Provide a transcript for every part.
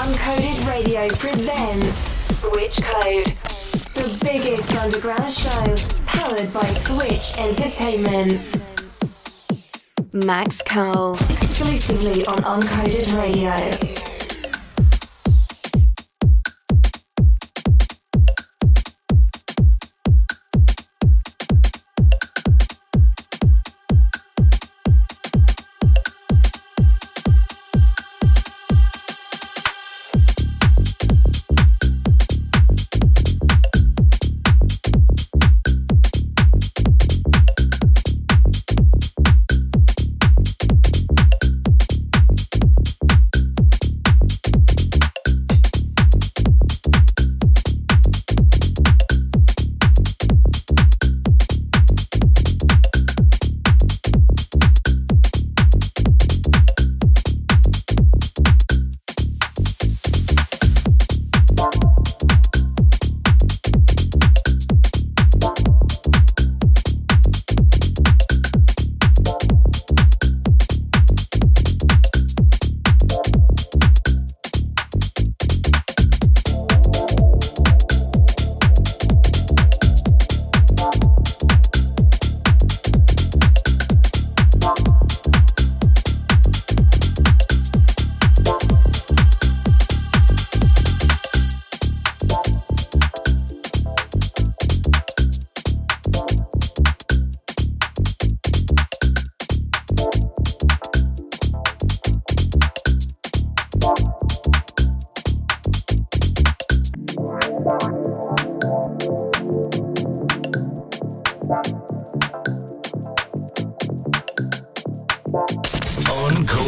Uncoded Radio presents Switch Code, the biggest underground show powered by Switch Entertainment. Max Cohle, exclusively on Uncoded Radio.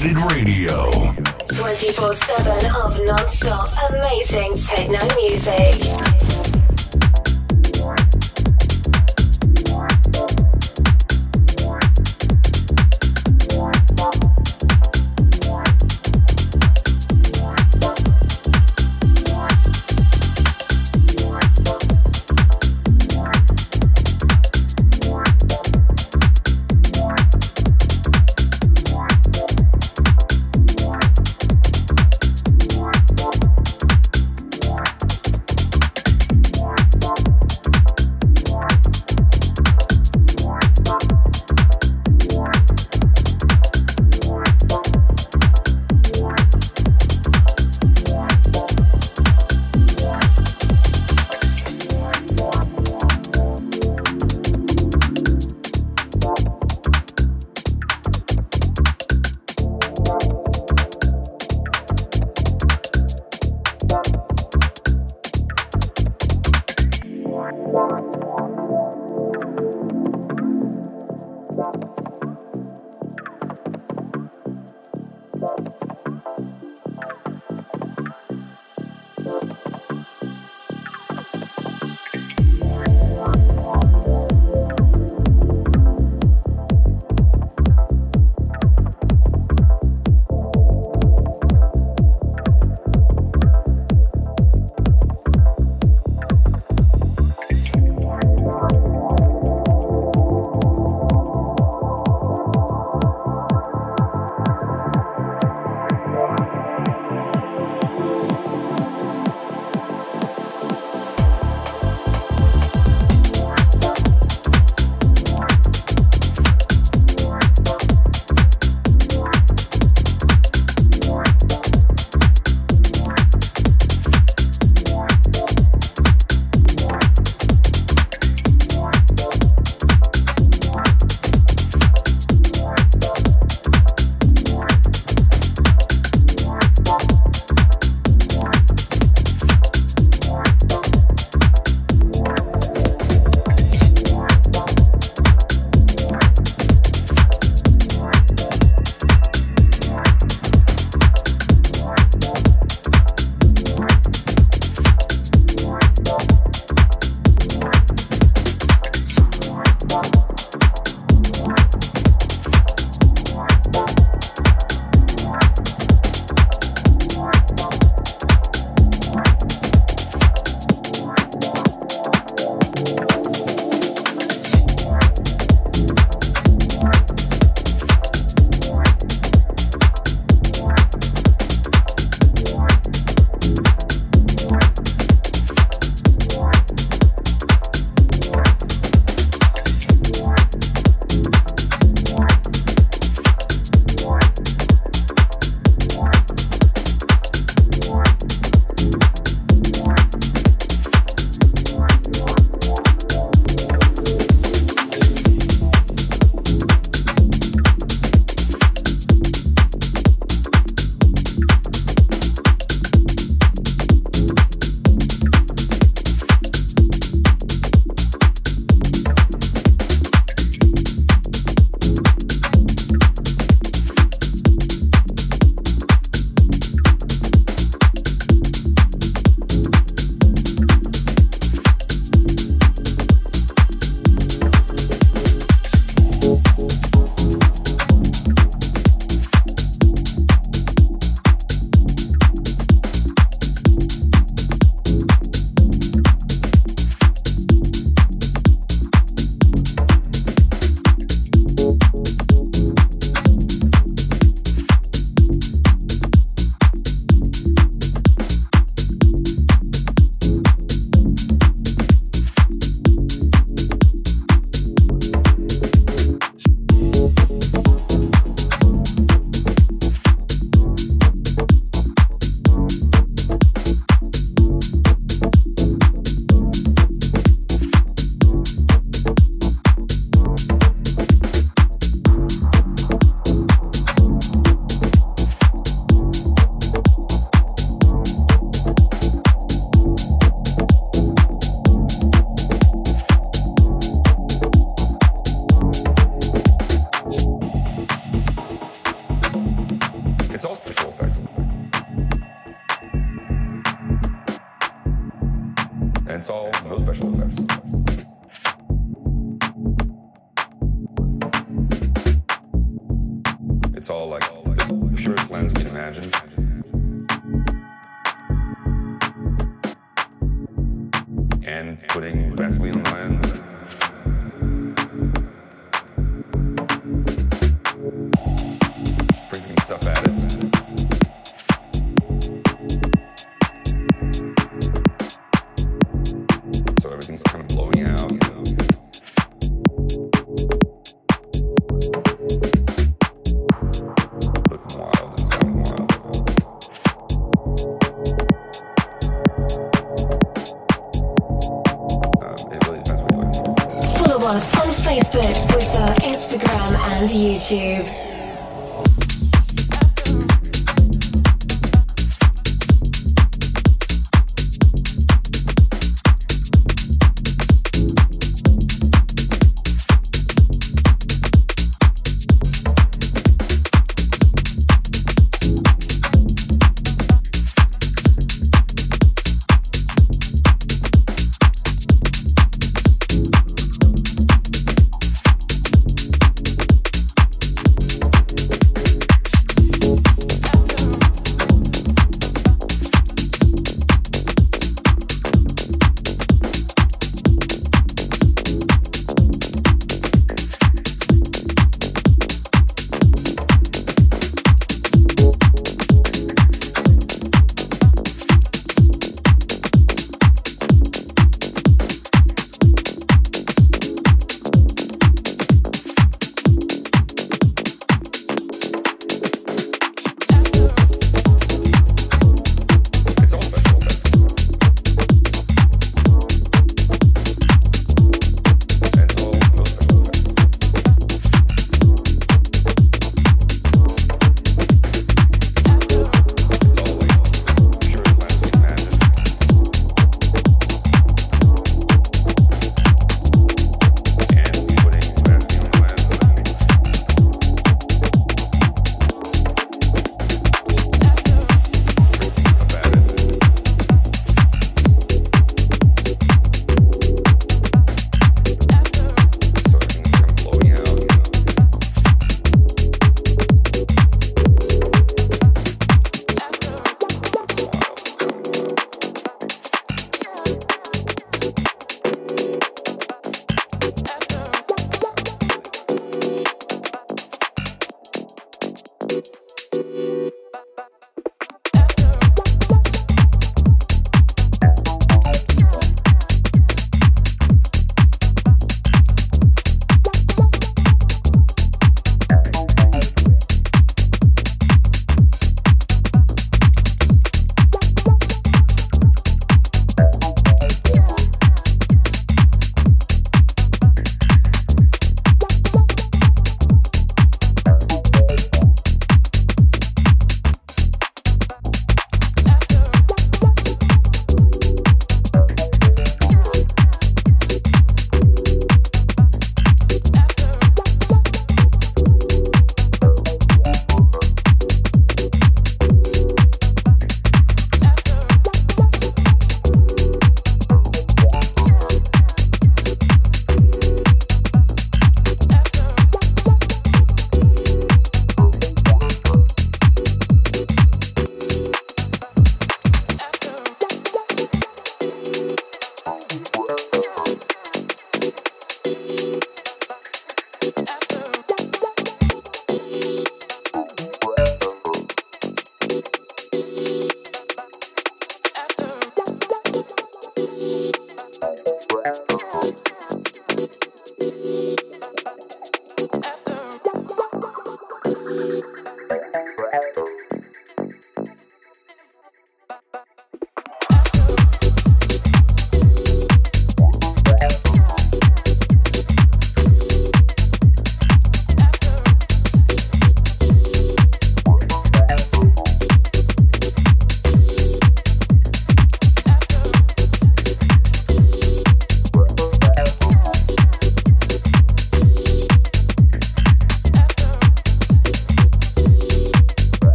Radio. 24 7 of non stop amazing techno music. And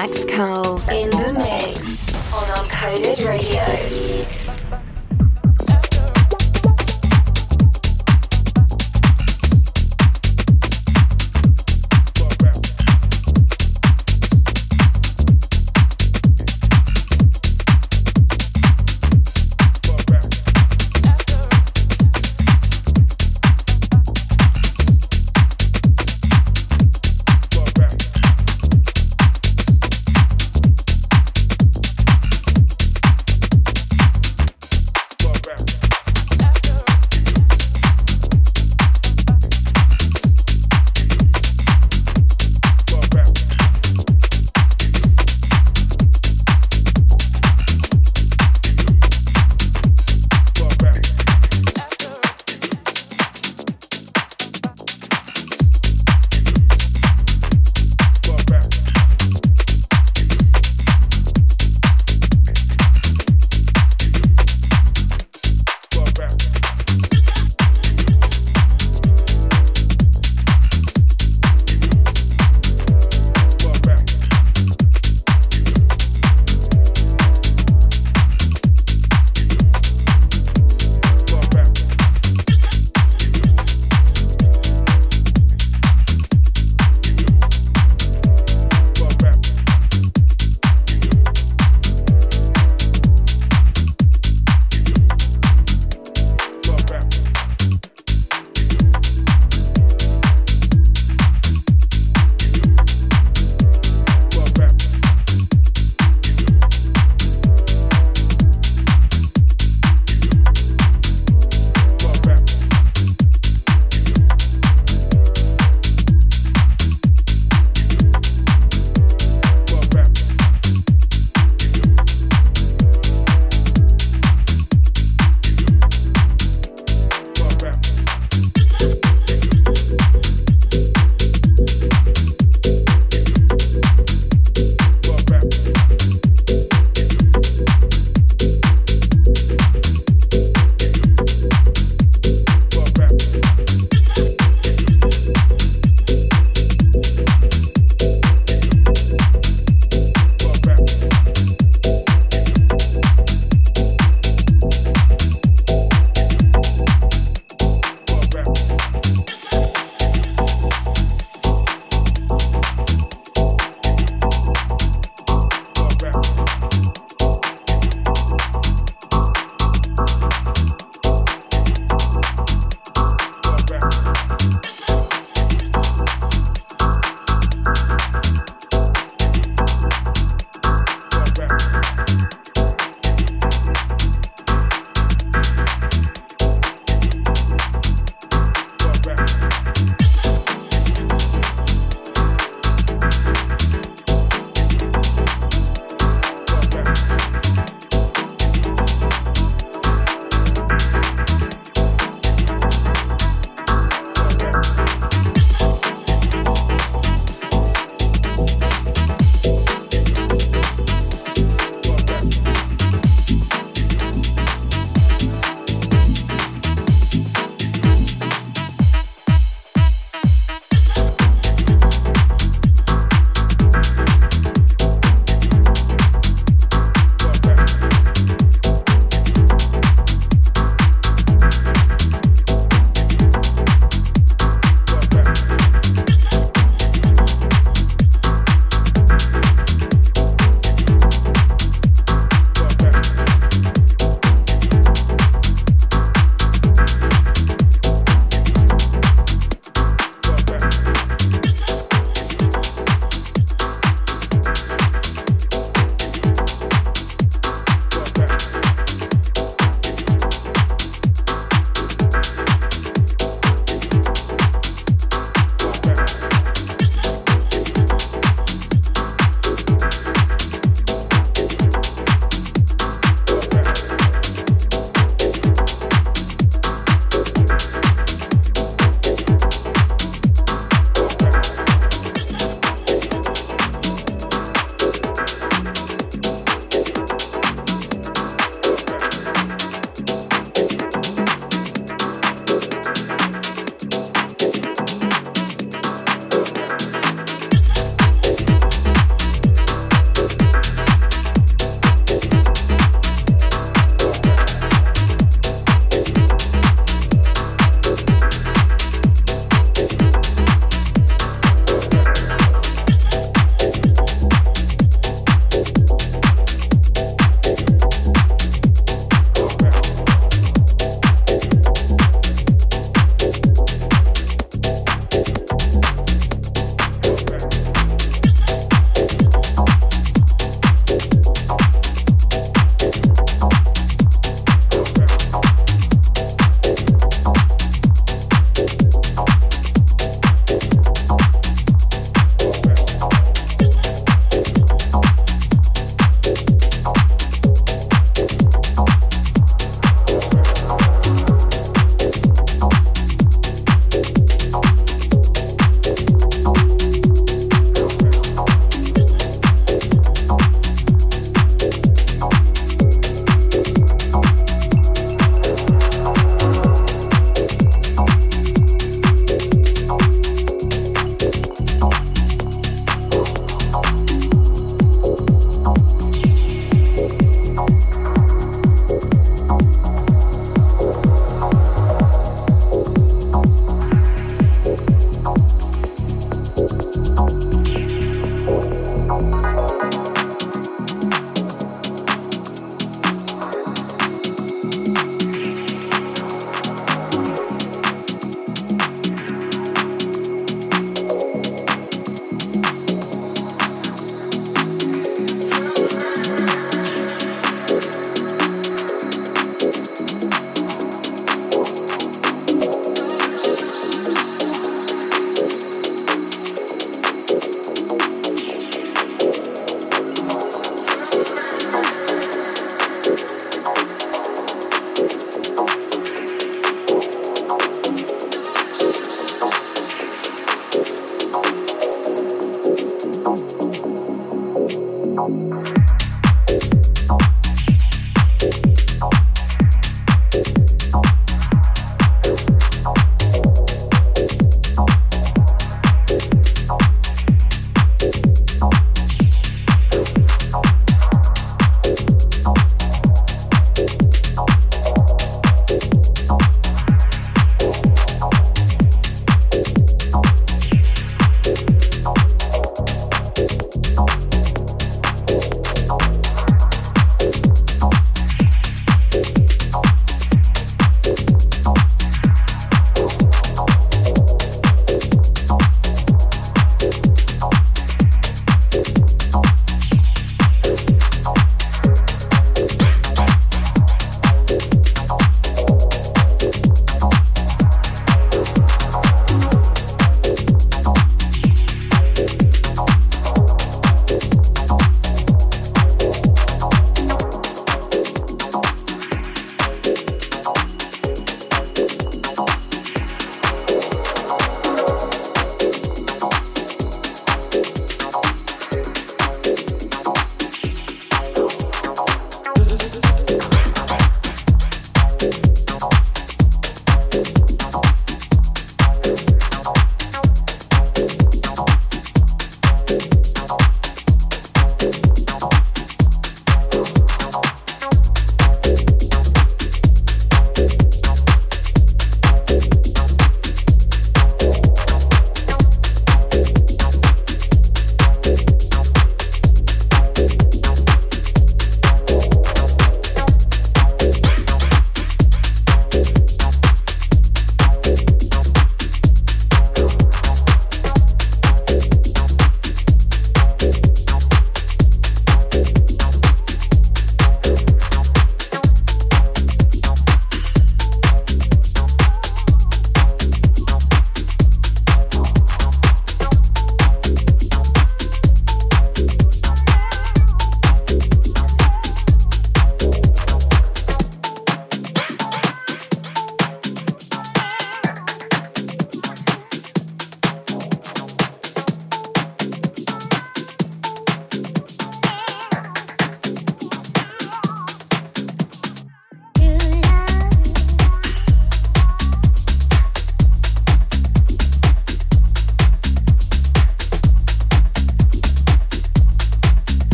Max Cohle in the mix on Uncoded Radio.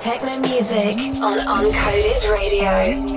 Techno music on Uncoded Radio.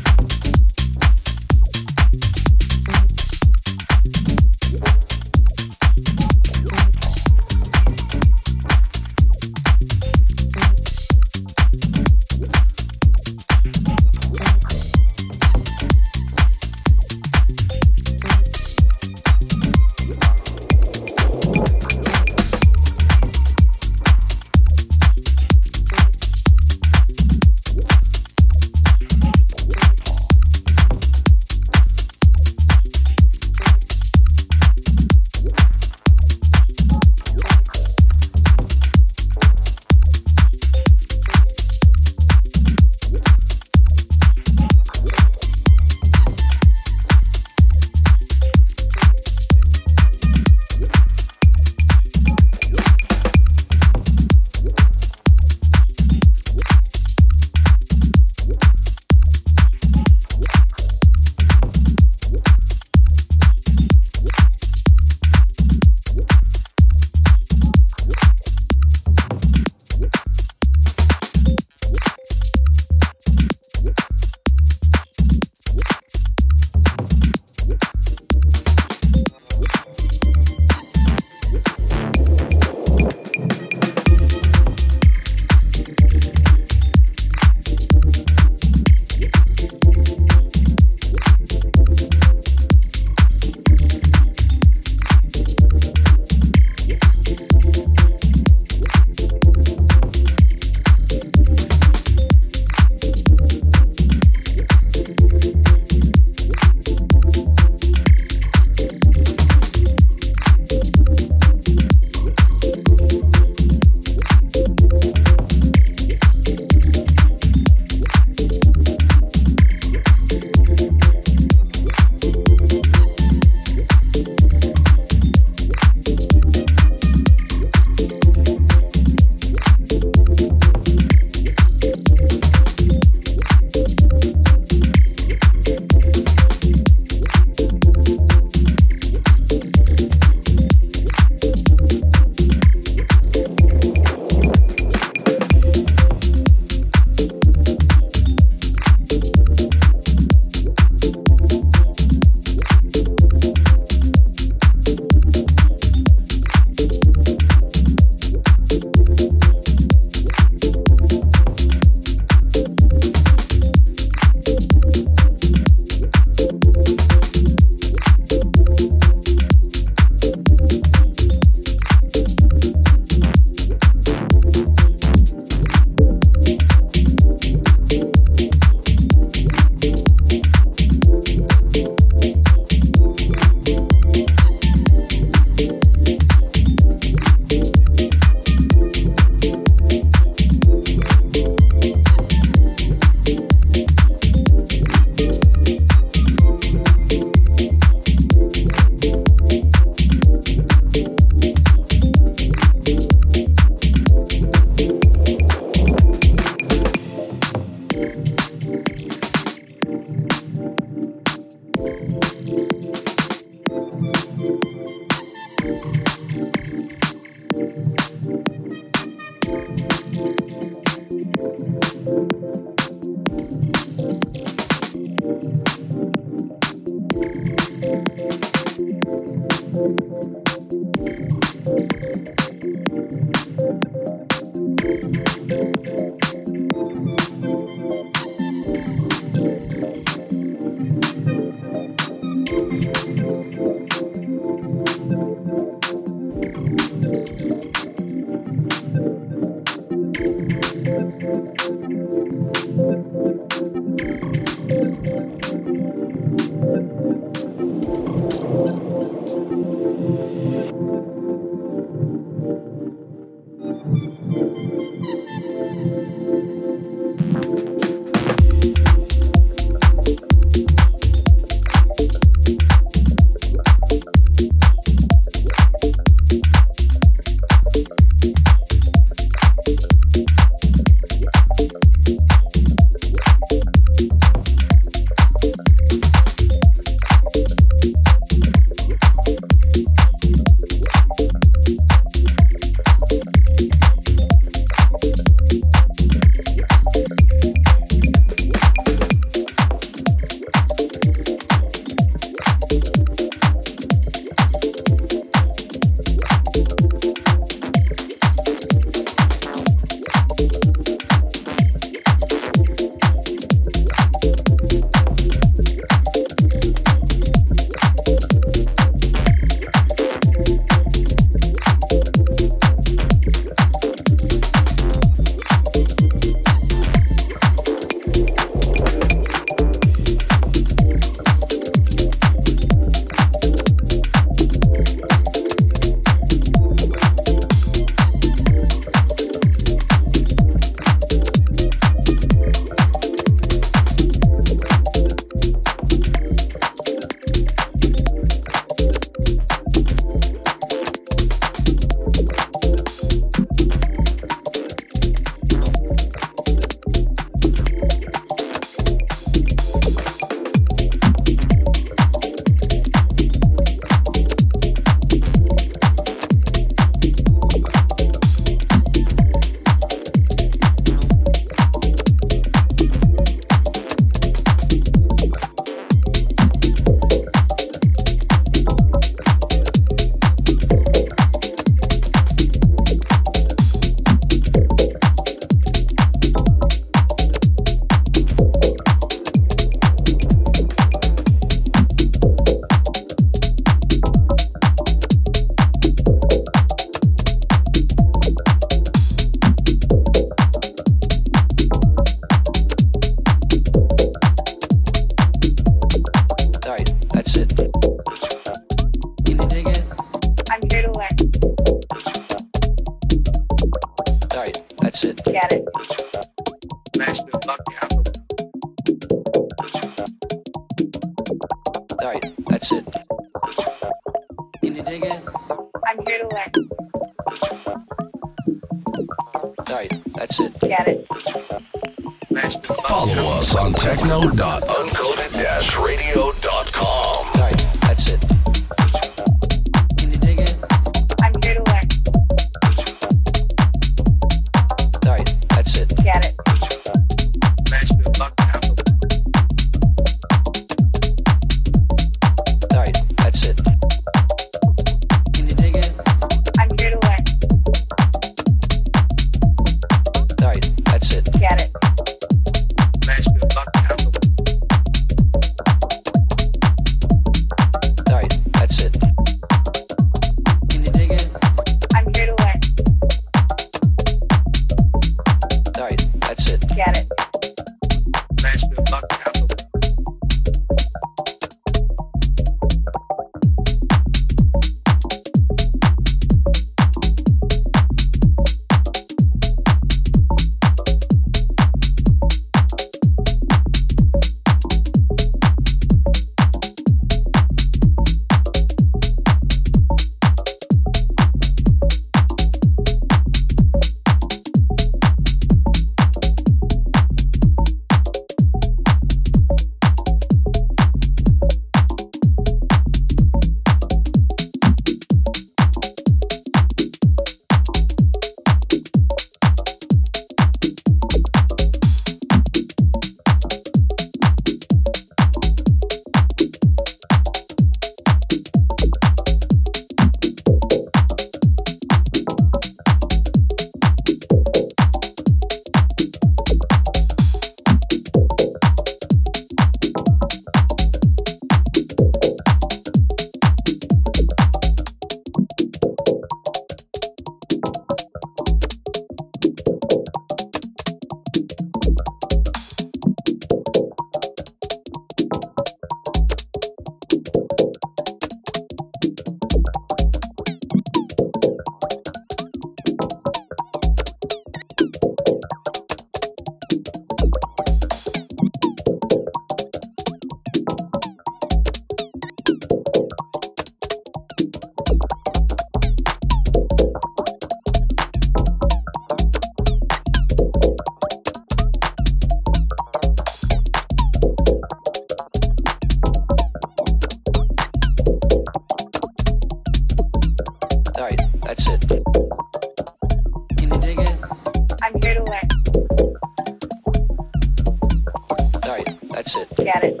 Got it.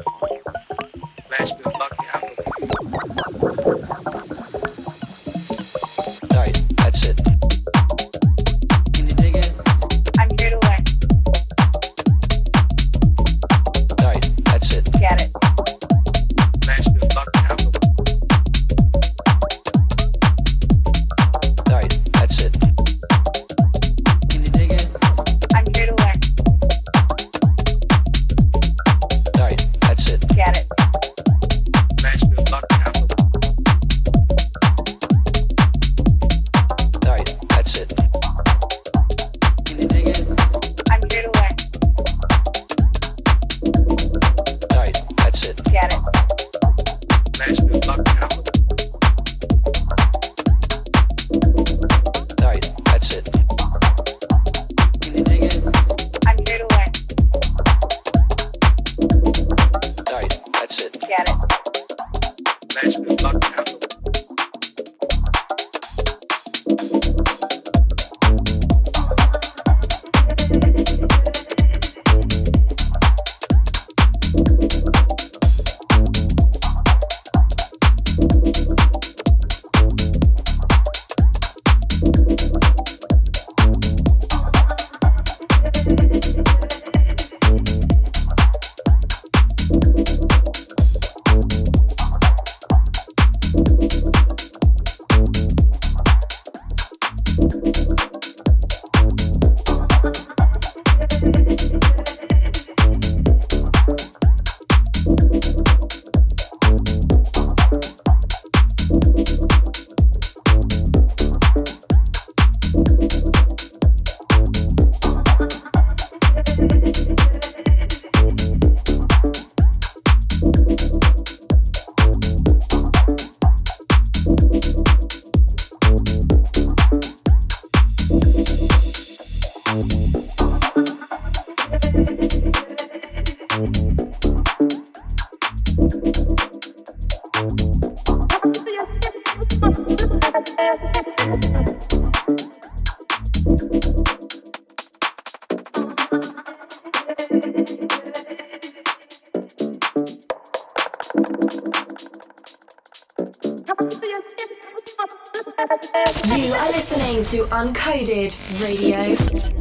Uncoded Radio.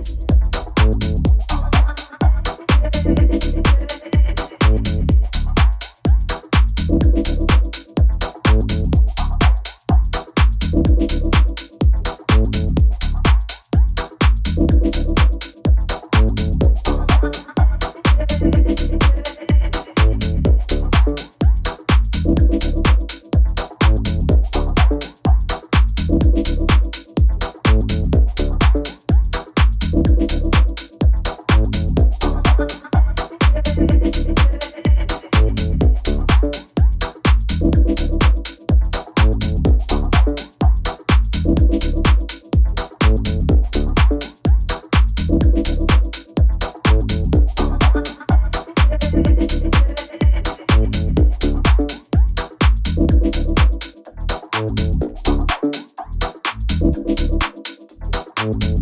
you